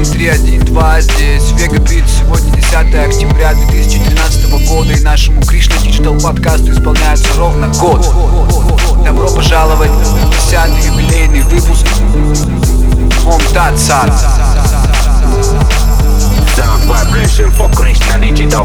1312 здесь. Вега Бит, сегодня 10 октября 2013 года И нашему Кришна Диджитал подкасту исполняется ровно год. Добро пожаловать в 10 юбилейный выпуск Home Tat Sat Sound vibration for Krishna Digital.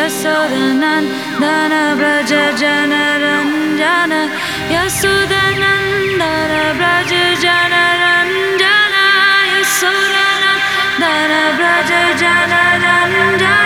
यशोदनन्दन Vraj जनरञ्जन यशोदनन्दन Vraj जनरञ्जन यशोदनन्दन Vraj जनरञ्जन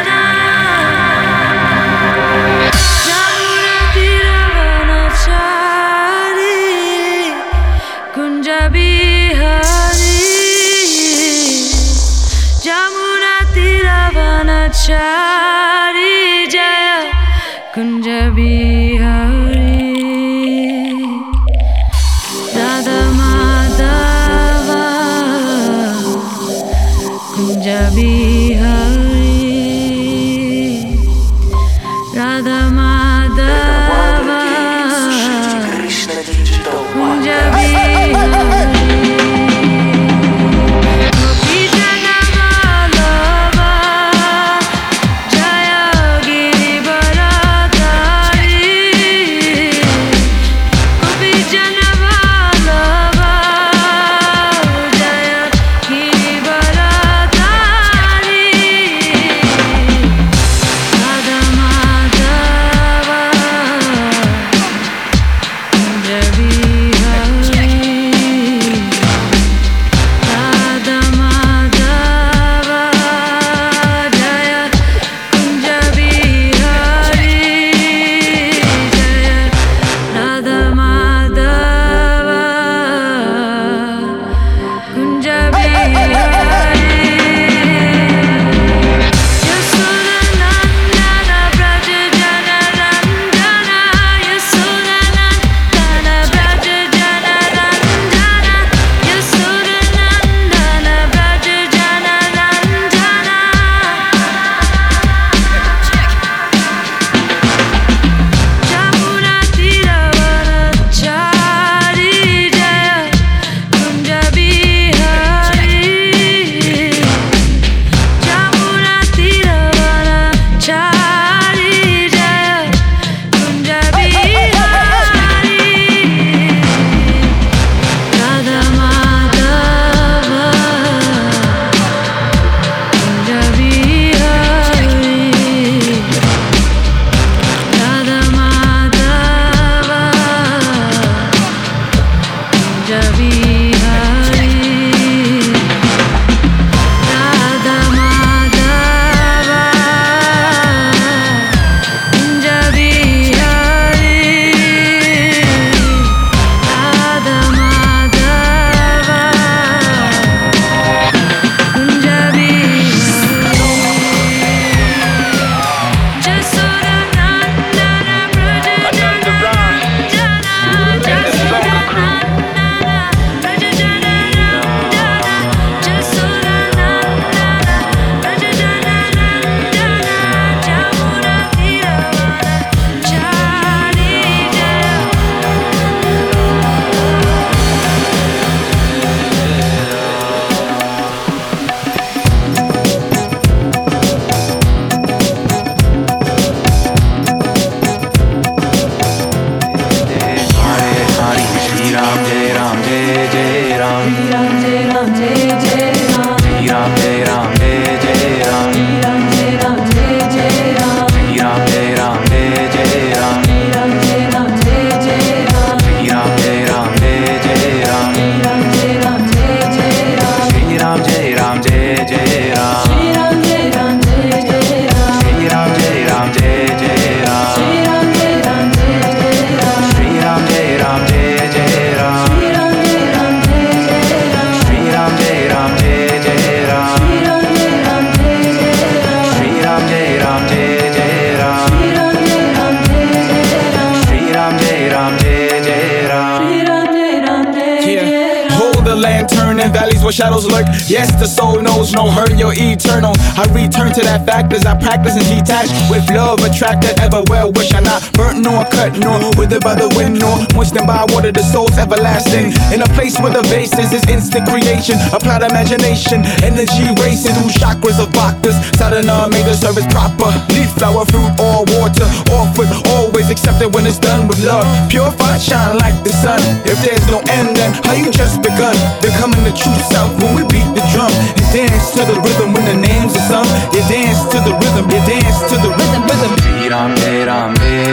lantern in valleys where shadows lurk. Yes, the soul knows no hurt, you're eternal. I return to that fact as I practice and detach with love attracted ever well. Wish I not burnt nor cut nor withered by the wind nor moistened by water. The soul's everlasting in a place where the basis is instant creation. Applied imagination, energy racing through chakras of bhaktas. Sadhana made the service proper. Leaf, flower, fruit, or water, or food, always accepted when it's done with love. Purified, shine like the sun. If there's no end, then how you just begun? They're coming to true south when we beat the drum. And dance to the rhythm when the names are sung. You dance to the rhythm, you dance to the rhythm, rhythm. Ram Ram Ram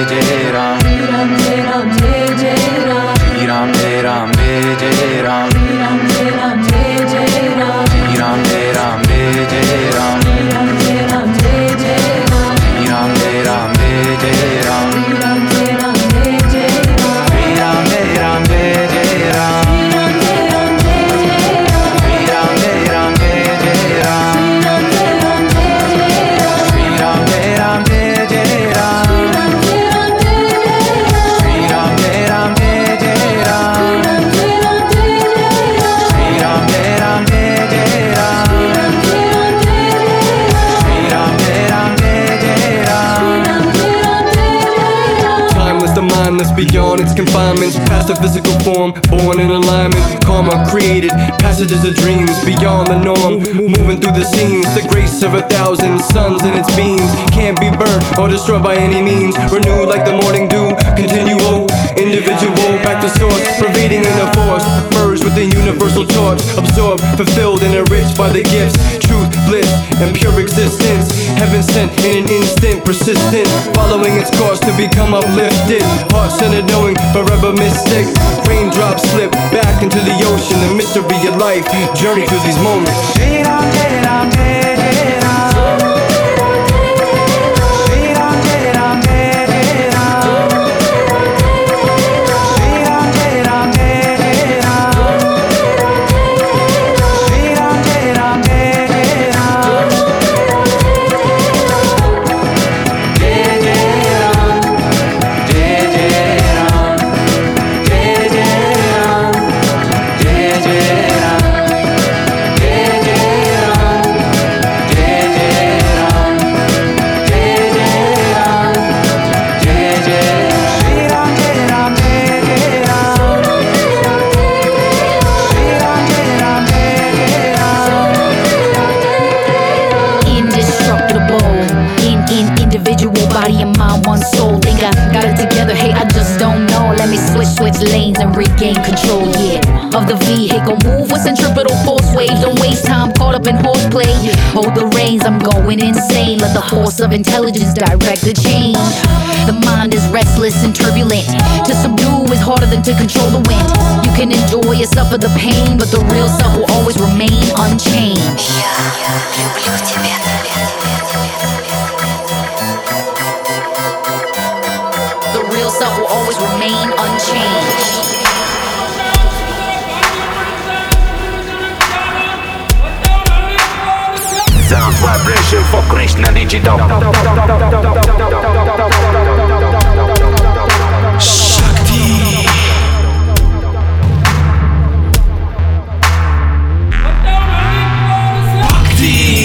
Ram Ram Ram Ram Ram diram. Passages of dreams beyond the norm. Moving through the scenes, the grace of a thousand suns in its beams. Can't be burnt or destroyed by any means. Renewed like the morning dew, continual, individual, back to source, pervading in the force. Merged with the universal torch, absorbed, fulfilled, and enriched by the gifts. Truth, bliss, and pure existence. Heaven sent in an instant, persistent, following its course to become uplifted. Heart centered, knowing forever mystic. Raindrops slip back into the ocean, the mystery of life. Journey through these moments. Intelligence direct the change. The mind is restless and turbulent. To subdue is harder than to control the wind. You can enjoy or suffer the pain, but the real self will always remain unchanged. The real self will always remain unchanged. sound vibration for Krishna digital. Shakti. Bhakti.